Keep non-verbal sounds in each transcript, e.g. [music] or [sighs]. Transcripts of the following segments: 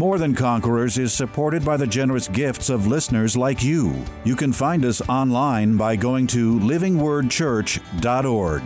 More Than Conquerors is supported by the generous gifts of listeners like you. You can find us online by going to livingwordchurch.org.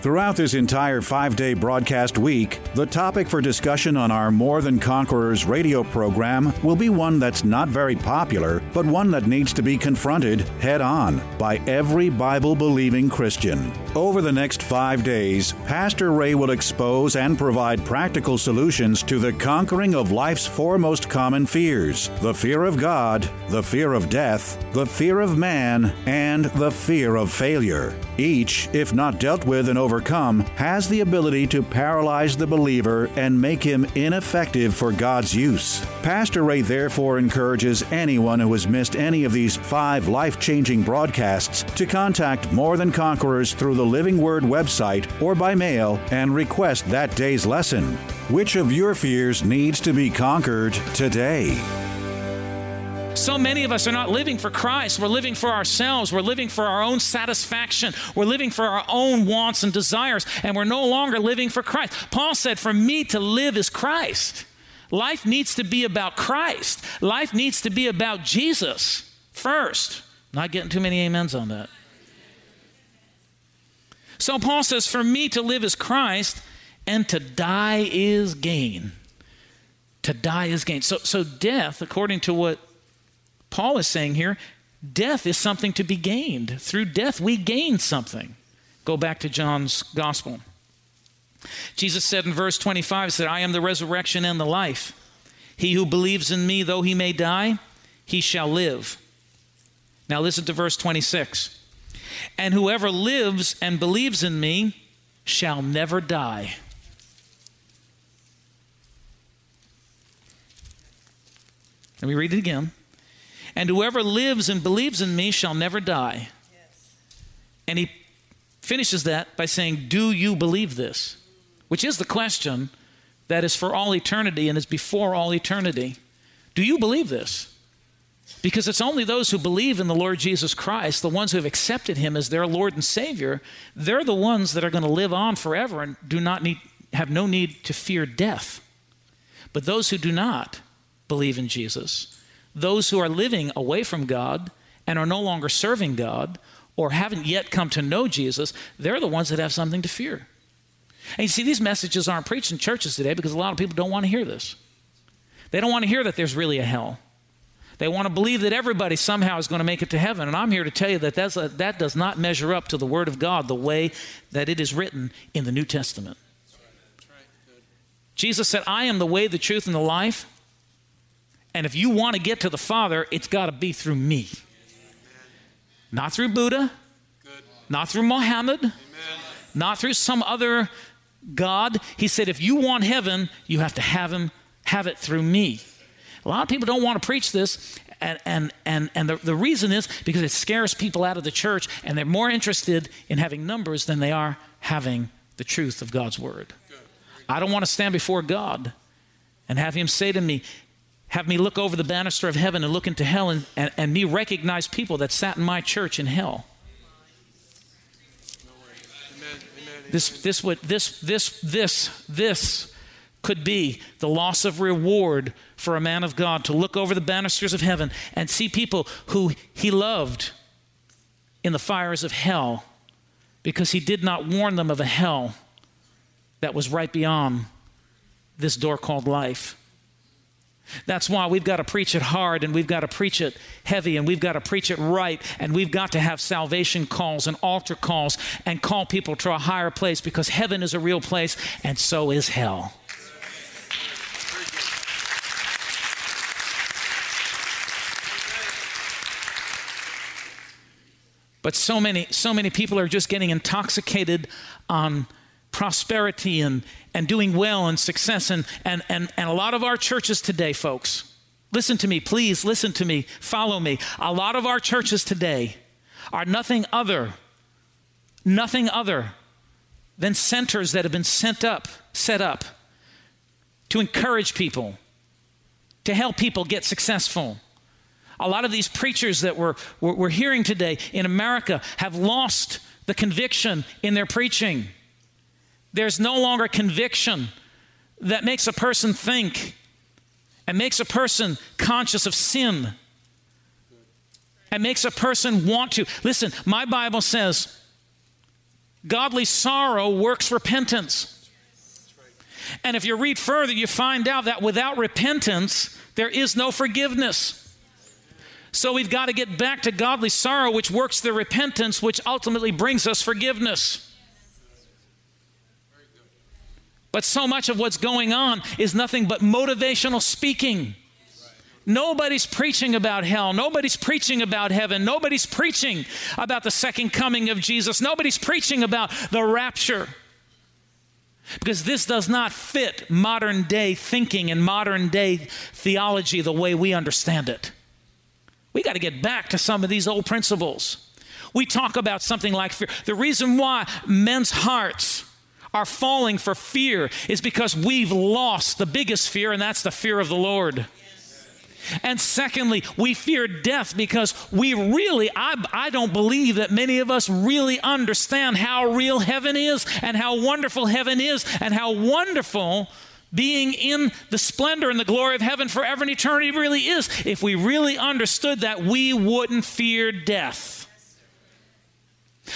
Throughout this entire five day broadcast week, the topic for discussion on our More Than Conquerors radio program will be one that's not very popular, but one that needs to be confronted head on by every Bible believing Christian. Over the next five days, Pastor Ray will expose and provide practical solutions to the conquering of life's four most common fears the fear of God, the fear of death, the fear of man, and the fear of failure. Each, if not dealt with and overcome, has the ability to paralyze the believer and make him ineffective for God's use. Pastor Ray therefore encourages anyone who has missed any of these five life changing broadcasts to contact More Than Conquerors through the Living Word website or by mail and request that day's lesson. Which of your fears needs to be conquered today? So many of us are not living for Christ. We're living for ourselves. We're living for our own satisfaction. We're living for our own wants and desires, and we're no longer living for Christ. Paul said, For me to live is Christ. Life needs to be about Christ, life needs to be about Jesus first. Not getting too many amens on that. So Paul says, For me to live is Christ, and to die is gain. To die is gain. So, so death, according to what Paul is saying here death is something to be gained. Through death, we gain something. Go back to John's gospel. Jesus said in verse 25, said, I am the resurrection and the life. He who believes in me, though he may die, he shall live. Now listen to verse 26. And whoever lives and believes in me shall never die. Let me read it again. And whoever lives and believes in me shall never die. Yes. And he finishes that by saying, Do you believe this? Which is the question that is for all eternity and is before all eternity. Do you believe this? Because it's only those who believe in the Lord Jesus Christ, the ones who have accepted him as their Lord and Savior, they're the ones that are going to live on forever and do not need have no need to fear death. But those who do not believe in Jesus, those who are living away from God and are no longer serving God or haven't yet come to know Jesus, they're the ones that have something to fear. And you see, these messages aren't preached in churches today because a lot of people don't want to hear this. They don't want to hear that there's really a hell. They want to believe that everybody somehow is going to make it to heaven. And I'm here to tell you that a, that does not measure up to the Word of God the way that it is written in the New Testament. Jesus said, I am the way, the truth, and the life. And if you want to get to the Father, it's got to be through me. Not through Buddha, not through Mohammed, not through some other God. He said, if you want heaven, you have to have him have it through me. A lot of people don't want to preach this, and, and, and, and the, the reason is because it scares people out of the church, and they're more interested in having numbers than they are having the truth of God's word. I don't want to stand before God and have him say to me, have me look over the banister of heaven and look into hell and, and, and me recognize people that sat in my church in hell. This, this, would, this, this, this, this could be the loss of reward for a man of God to look over the banisters of heaven and see people who he loved in the fires of hell because he did not warn them of a hell that was right beyond this door called life. That's why we've got to preach it hard and we've got to preach it heavy and we've got to preach it right and we've got to have salvation calls and altar calls and call people to a higher place because heaven is a real place and so is hell. But so many, so many people are just getting intoxicated on prosperity and, and doing well and success. And, and, and, and a lot of our churches today, folks, Listen to me, please listen to me, follow me. A lot of our churches today are nothing other, nothing other than centers that have been sent up, set up to encourage people, to help people get successful. A lot of these preachers that we're, we're, hearing today in America have lost the conviction in their preaching. There's no longer conviction that makes a person think and makes a person conscious of sin and makes a person want to. Listen, my Bible says godly sorrow works repentance. And if you read further, you find out that without repentance, there is no forgiveness. So we've got to get back to godly sorrow, which works the repentance, which ultimately brings us forgiveness. But so much of what's going on is nothing but motivational speaking. Nobody's preaching about hell. Nobody's preaching about heaven. Nobody's preaching about the second coming of Jesus. Nobody's preaching about the rapture. Because this does not fit modern day thinking and modern day theology the way we understand it. We got to get back to some of these old principles. We talk about something like fear. The reason why men's hearts are falling for fear is because we've lost the biggest fear, and that's the fear of the Lord. And secondly, we fear death because we really, I, I don't believe that many of us really understand how real heaven is and how wonderful heaven is and how wonderful being in the splendor and the glory of heaven forever and eternity really is. If we really understood that, we wouldn't fear death.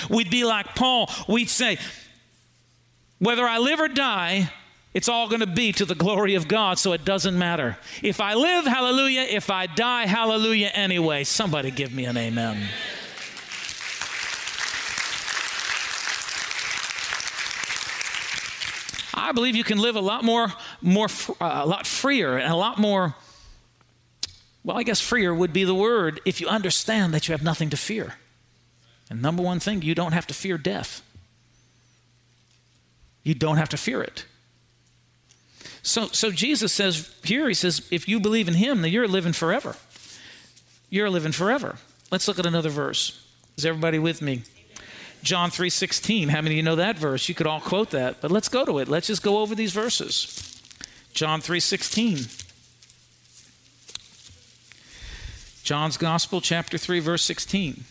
We'd be like Paul. We'd say, whether I live or die, it's all going to be to the glory of God, so it doesn't matter. If I live, hallelujah. If I die, hallelujah anyway. Somebody give me an amen. I believe you can live a lot more, more, uh, a lot freer and a lot more. Well, I guess freer would be the word if you understand that you have nothing to fear. And number one thing, you don't have to fear death. You don't have to fear it. So, so Jesus says here, he says, if you believe in him, then you're living forever. You're living forever. Let's look at another verse. Is everybody with me? John 3:16. How many of you know that verse? You could all quote that, but let's go to it. Let's just go over these verses. John 3:16. John's Gospel, chapter 3, verse 16.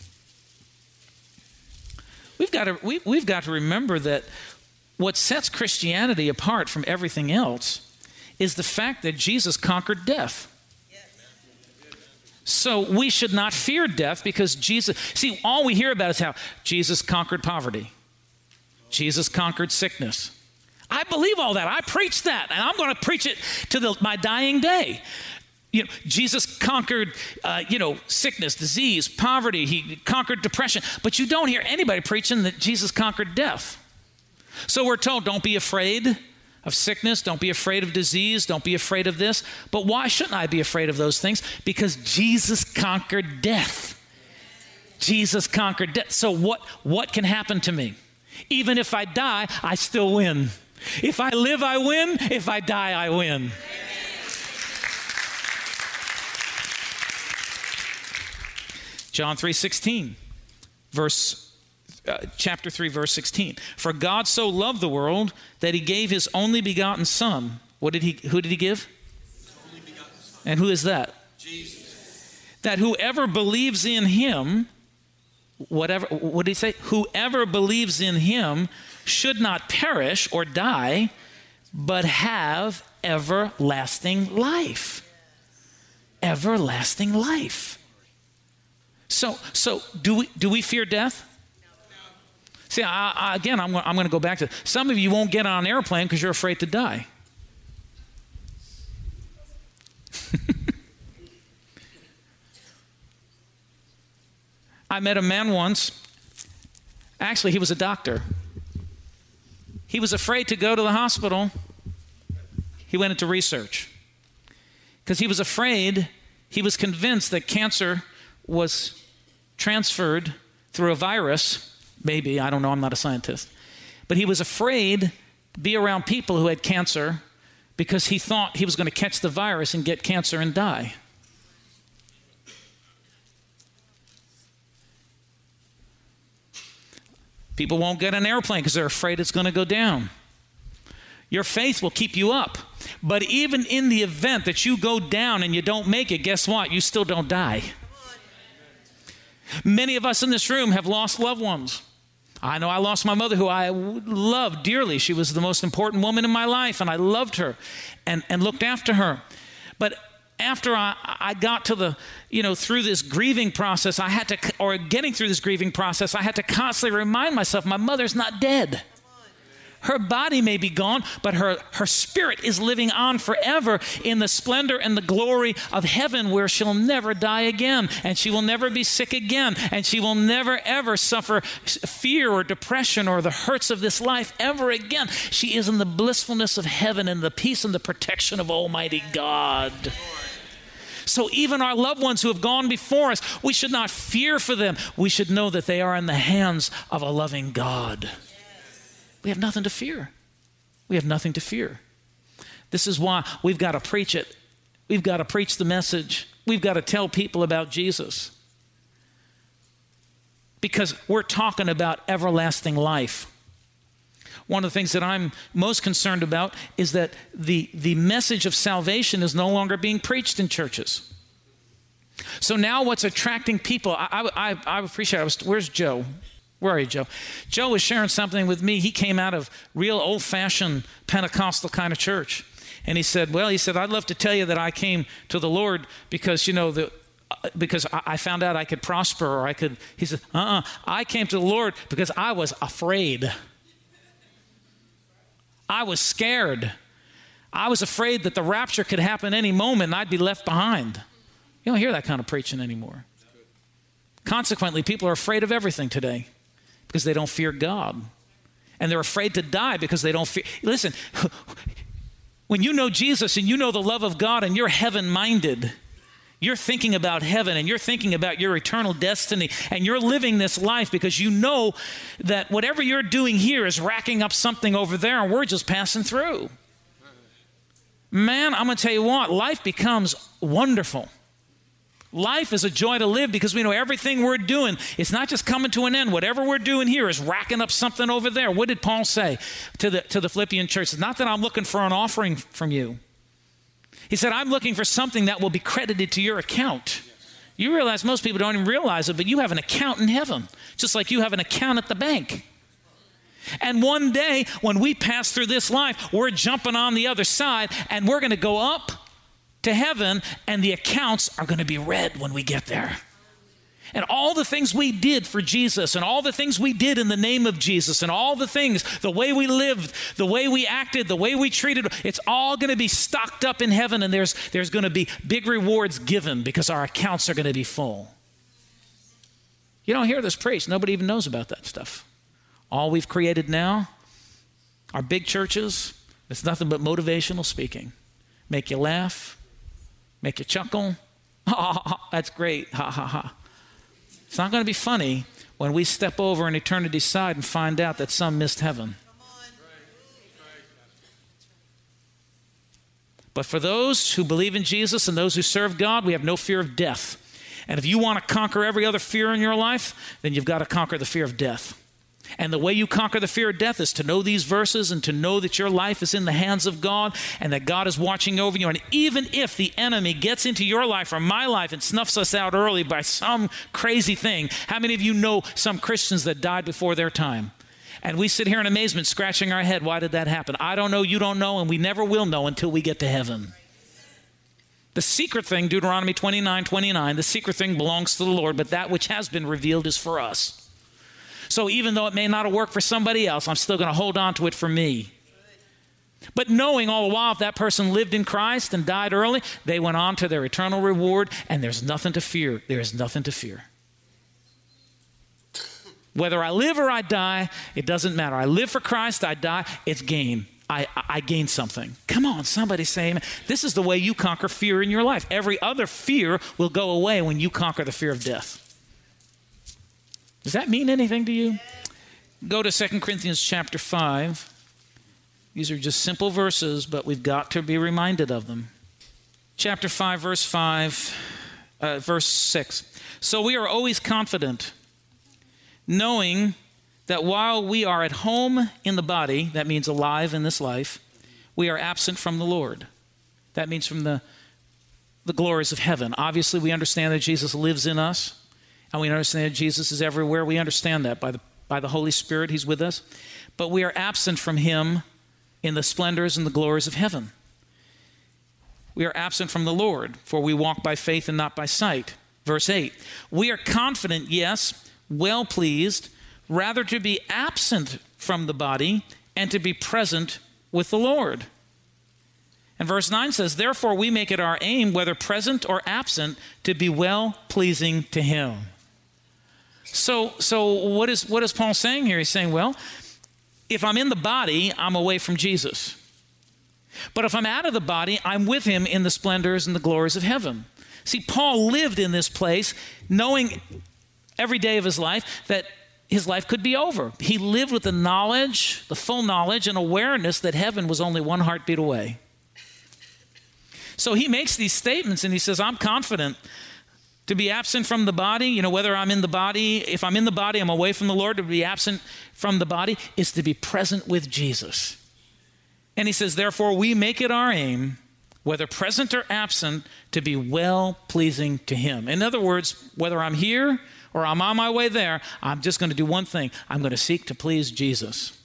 We've got to, we, we've got to remember that what sets Christianity apart from everything else is the fact that Jesus conquered death. So we should not fear death because Jesus, see, all we hear about is how Jesus conquered poverty, Jesus conquered sickness. I believe all that. I preach that, and I'm going to preach it to the, my dying day. You know, Jesus conquered, uh, you know, sickness, disease, poverty. He conquered depression. But you don't hear anybody preaching that Jesus conquered death. So we're told don't be afraid of sickness, don't be afraid of disease, don't be afraid of this. But why shouldn't I be afraid of those things? Because Jesus conquered death. Jesus conquered death. So what what can happen to me? Even if I die, I still win. If I live, I win. If I die, I win. John 3:16 verse uh, chapter 3 verse 16 for god so loved the world that he gave his only begotten son. What did he who did he give? And who is that? Jesus. That whoever believes in him whatever what did he say? Whoever believes in him should not perish or die but have everlasting life. Everlasting life. So so do we do we fear death See, I, I, again, I'm, I'm going to go back to some of you won't get on an airplane because you're afraid to die. [laughs] I met a man once. Actually, he was a doctor. He was afraid to go to the hospital. He went into research because he was afraid, he was convinced that cancer was transferred through a virus Maybe, I don't know, I'm not a scientist. But he was afraid to be around people who had cancer because he thought he was going to catch the virus and get cancer and die. People won't get an airplane because they're afraid it's going to go down. Your faith will keep you up. But even in the event that you go down and you don't make it, guess what? You still don't die. Many of us in this room have lost loved ones. I know I lost my mother, who I loved dearly. She was the most important woman in my life, and I loved her and, and looked after her. But after I, I got to the, you know, through this grieving process, I had to, or getting through this grieving process, I had to constantly remind myself my mother's not dead. Her body may be gone, but her, her spirit is living on forever in the splendor and the glory of heaven where she'll never die again and she will never be sick again and she will never ever suffer fear or depression or the hurts of this life ever again. She is in the blissfulness of heaven and the peace and the protection of Almighty God. So, even our loved ones who have gone before us, we should not fear for them. We should know that they are in the hands of a loving God. We have nothing to fear. We have nothing to fear. This is why we've got to preach it. We've got to preach the message. We've got to tell people about Jesus. Because we're talking about everlasting life. One of the things that I'm most concerned about is that the, the message of salvation is no longer being preached in churches. So now, what's attracting people? I, I, I appreciate. I was, where's Joe? Where are you, Joe? Joe was sharing something with me. He came out of real old fashioned Pentecostal kind of church. And he said, Well, he said, I'd love to tell you that I came to the Lord because, you know, the, uh, because I found out I could prosper or I could. He said, Uh uh-uh. uh I came to the Lord because I was afraid. I was scared. I was afraid that the rapture could happen any moment and I'd be left behind. You don't hear that kind of preaching anymore. Consequently, people are afraid of everything today because they don't fear God. And they're afraid to die because they don't fear. Listen, when you know Jesus and you know the love of God and you're heaven minded, you're thinking about heaven and you're thinking about your eternal destiny and you're living this life because you know that whatever you're doing here is racking up something over there and we're just passing through. Man, I'm going to tell you what, life becomes wonderful. Life is a joy to live because we know everything we're doing, it's not just coming to an end. Whatever we're doing here is racking up something over there. What did Paul say to the, to the Philippian church? It's not that I'm looking for an offering from you. He said, I'm looking for something that will be credited to your account. You realize most people don't even realize it, but you have an account in heaven, just like you have an account at the bank. And one day, when we pass through this life, we're jumping on the other side and we're going to go up to heaven, and the accounts are going to be read when we get there. And all the things we did for Jesus, and all the things we did in the name of Jesus, and all the things, the way we lived, the way we acted, the way we treated, it's all going to be stocked up in heaven, and there's, there's going to be big rewards given because our accounts are going to be full. You don't hear this preached. Nobody even knows about that stuff. All we've created now, are big churches, it's nothing but motivational speaking. Make you laugh, make you chuckle. [laughs] that's great. Ha ha ha. It's not going to be funny when we step over on eternity's side and find out that some missed heaven. But for those who believe in Jesus and those who serve God, we have no fear of death. And if you want to conquer every other fear in your life, then you've got to conquer the fear of death. And the way you conquer the fear of death is to know these verses and to know that your life is in the hands of God and that God is watching over you. And even if the enemy gets into your life or my life and snuffs us out early by some crazy thing, how many of you know some Christians that died before their time? And we sit here in amazement, scratching our head. Why did that happen? I don't know, you don't know, and we never will know until we get to heaven. The secret thing, Deuteronomy 29 29, the secret thing belongs to the Lord, but that which has been revealed is for us. So even though it may not have worked for somebody else, I'm still going to hold on to it for me. But knowing all the while if that person lived in Christ and died early, they went on to their eternal reward, and there's nothing to fear. There is nothing to fear. Whether I live or I die, it doesn't matter. I live for Christ, I die, it's gain. I, I gain something. Come on, somebody say, this is the way you conquer fear in your life. Every other fear will go away when you conquer the fear of death. Does that mean anything to you? Go to 2 Corinthians chapter 5. These are just simple verses, but we've got to be reminded of them. Chapter 5, verse 5, uh, verse 6. So we are always confident, knowing that while we are at home in the body, that means alive in this life, we are absent from the Lord. That means from the, the glories of heaven. Obviously, we understand that Jesus lives in us, and we understand that Jesus is everywhere. We understand that by the, by the Holy Spirit, He's with us. But we are absent from Him in the splendors and the glories of heaven. We are absent from the Lord, for we walk by faith and not by sight. Verse 8 We are confident, yes, well pleased, rather to be absent from the body and to be present with the Lord. And verse 9 says, Therefore we make it our aim, whether present or absent, to be well pleasing to Him. So, so what, is, what is Paul saying here? He's saying, Well, if I'm in the body, I'm away from Jesus. But if I'm out of the body, I'm with Him in the splendors and the glories of heaven. See, Paul lived in this place knowing every day of his life that his life could be over. He lived with the knowledge, the full knowledge and awareness that heaven was only one heartbeat away. So he makes these statements and he says, I'm confident to be absent from the body, you know, whether I'm in the body, if I'm in the body, I'm away from the Lord, to be absent from the body is to be present with Jesus. And he says, therefore, we make it our aim whether present or absent, to be well pleasing to Him. In other words, whether I'm here or I'm on my way there, I'm just going to do one thing I'm going to seek to please Jesus.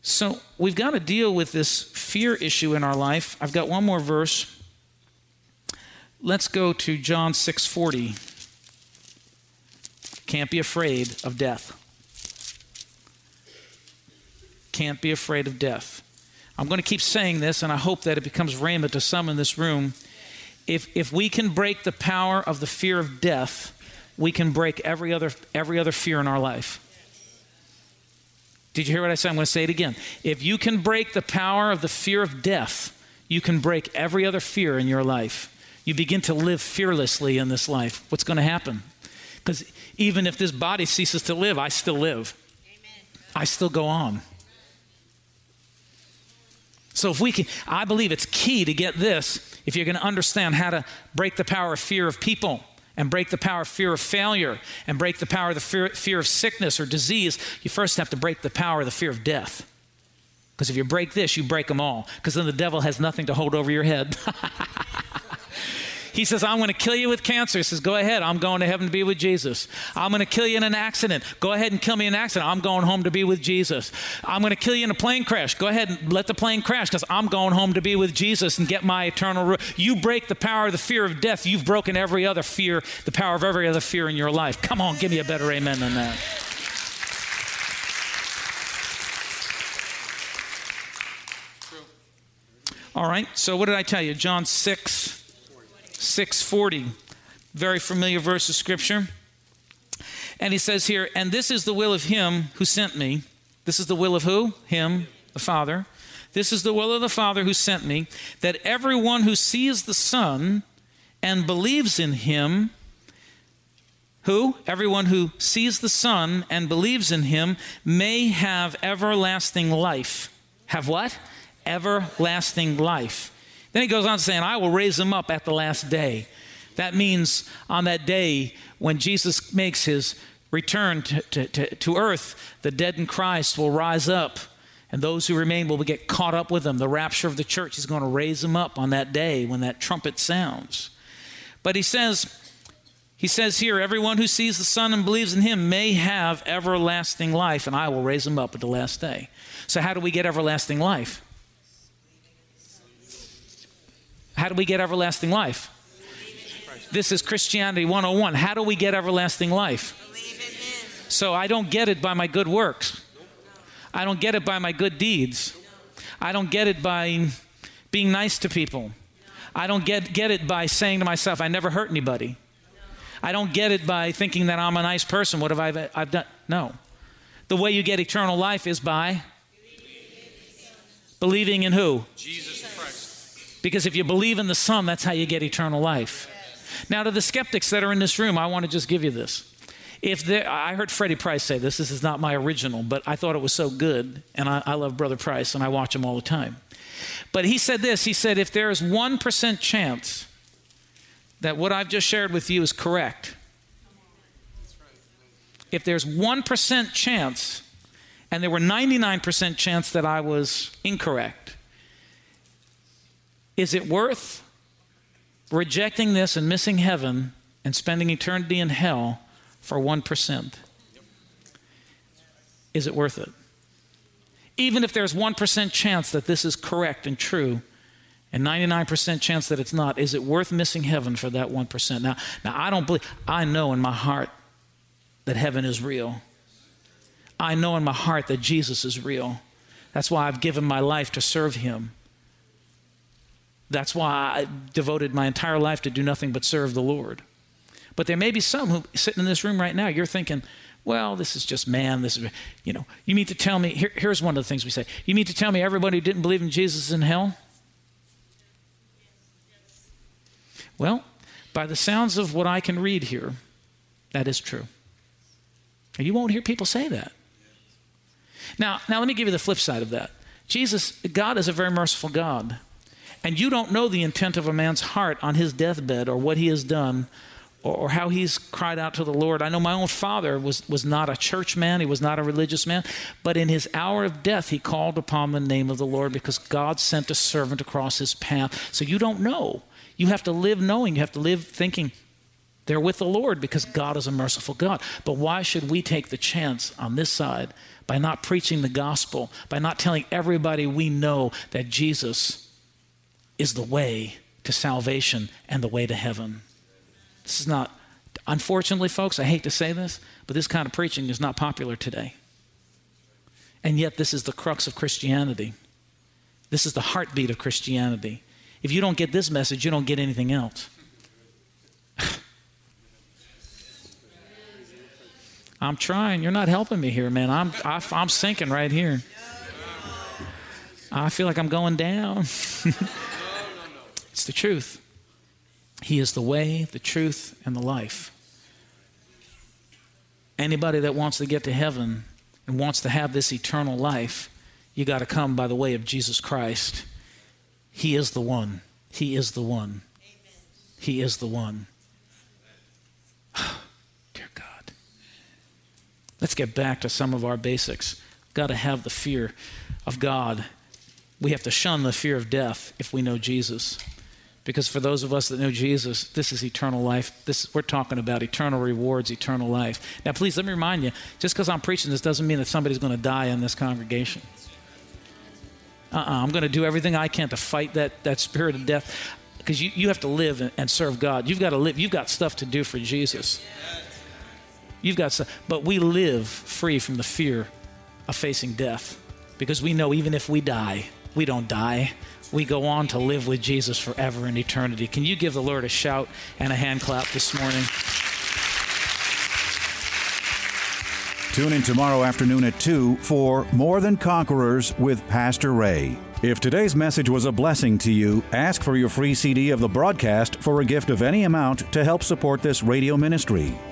So we've got to deal with this fear issue in our life. I've got one more verse. Let's go to John 6:40. Can't be afraid of death. Can't be afraid of death. I'm going to keep saying this, and I hope that it becomes rhema to some in this room. If, if we can break the power of the fear of death, we can break every other, every other fear in our life. Did you hear what I said? I'm going to say it again. If you can break the power of the fear of death, you can break every other fear in your life. You begin to live fearlessly in this life. What's going to happen? Because even if this body ceases to live, I still live. Amen. I still go on. So if we can, I believe it's key to get this if you're going to understand how to break the power of fear of people and break the power of fear of failure and break the power of the fear, fear of sickness or disease, you first have to break the power of the fear of death. Because if you break this, you break them all. Because then the devil has nothing to hold over your head. [laughs] He says, I'm going to kill you with cancer. He says, Go ahead. I'm going to heaven to be with Jesus. I'm going to kill you in an accident. Go ahead and kill me in an accident. I'm going home to be with Jesus. I'm going to kill you in a plane crash. Go ahead and let the plane crash because I'm going home to be with Jesus and get my eternal. Ru- you break the power of the fear of death. You've broken every other fear, the power of every other fear in your life. Come on, give me a better amen than that. All right, so what did I tell you? John 6, 640. Very familiar verse of scripture. And he says here, and this is the will of him who sent me. This is the will of who? Him, the Father. This is the will of the Father who sent me, that everyone who sees the Son and believes in him, who? Everyone who sees the Son and believes in him may have everlasting life. Have what? Everlasting life. Then he goes on saying, I will raise them up at the last day. That means on that day when Jesus makes his return to, to, to, earth, the dead in Christ will rise up, and those who remain will get caught up with them. The rapture of the church is going to raise them up on that day when that trumpet sounds. But he says, he says here, everyone who sees the Son and believes in him may have everlasting life, and I will raise them up at the last day. So, how do we get everlasting life? How do we get everlasting life? This is Christianity 101. How do we get everlasting life? So I don't get it by my good works. I don't get it by my good deeds. I don't get it by being nice to people. I don't get, get it by saying to myself, I never hurt anybody. I don't get it by thinking that I'm a nice person. What have I I've done? No. The way you get eternal life is by believing in who? Jesus because if you believe in the Son, that's how you get eternal life. Now, to the skeptics that are in this room, I want to just give you this. If there, I heard Freddie Price say this. This is not my original, but I thought it was so good, and I, I love Brother Price, and I watch him all the time. But he said this. He said, if there is one percent chance that what I've just shared with you is correct, if there's 1% chance, and there were 99% chance that I was incorrect, is it worth rejecting this and missing heaven and spending eternity in hell for 1%? Is it worth it? Even if there's 1% chance that this is correct and true, and 99% chance that it's not, is it worth missing heaven for that 1%? Now, now I don't believe, I know in my heart that heaven is real. I know in my heart that Jesus is real. That's why I've given my life to serve him. That's why I devoted my entire life to do nothing but serve the Lord. But there may be some who sitting in this room right now, you're thinking, well, this is just man. This is, you know, you mean to tell me, here, here's one of the things we say. You mean to tell me everybody who didn't believe in Jesus is in hell? Well, by the sounds of what I can read here, that is true. And you won't hear people say that. Now, now let me give you the flip side of that. Jesus, God is a very merciful God. And you don't know the intent of a man's heart on his deathbed or what he has done or, or, how he's cried out to the Lord. I know my own father was, was not a church man, he was not a religious man, but in his hour of death, he called upon the name of the Lord because God sent a servant across his path. So you don't know. You have to live knowing, you have to live thinking they're with the Lord because God is a merciful God. But why should we take the chance on this side by not preaching the gospel, by not telling everybody we know that Jesus is the way to salvation and the way to heaven? This is not, unfortunately, folks, I hate to say this, but this kind of preaching is not popular today. And yet, this is the crux of Christianity. This is the heartbeat of Christianity. If you don't get this message, you don't get anything else. [sighs] I'm trying. You're not helping me here, man. I'm I, am i am sinking right here. I feel like I'm going down. [laughs] the truth. He is the way, the truth, and the life. Anybody that wants to get to heaven and wants to have this eternal life, you got to come by the way of Jesus Christ. He is the one. He is the one. He is the one. [sighs] Dear God. Let's get back to some of our basics. Got to have the fear of God. We have to shun the fear of death if we know Jesus. Because for those of us that know Jesus, this is eternal life. This, we're talking about eternal rewards, eternal life. Now, please let me remind you just because I'm preaching this doesn't mean that somebody's going to die in this congregation. Uh-uh, I'm going to do everything I can to fight that, that spirit of death because you, you have to live and, and serve God. You've got to live. You've got stuff to do for Jesus. You've got stuff. But we live free from the fear of facing death because we know even if we die, we don't die. We go on to live with Jesus forever in eternity. Can you give the Lord a shout and a hand clap this morning? Tune in tomorrow afternoon at 2 for More Than Conquerors with Pastor Ray. If today's message was a blessing to you, ask for your free CD of the broadcast for a gift of any amount to help support this radio ministry.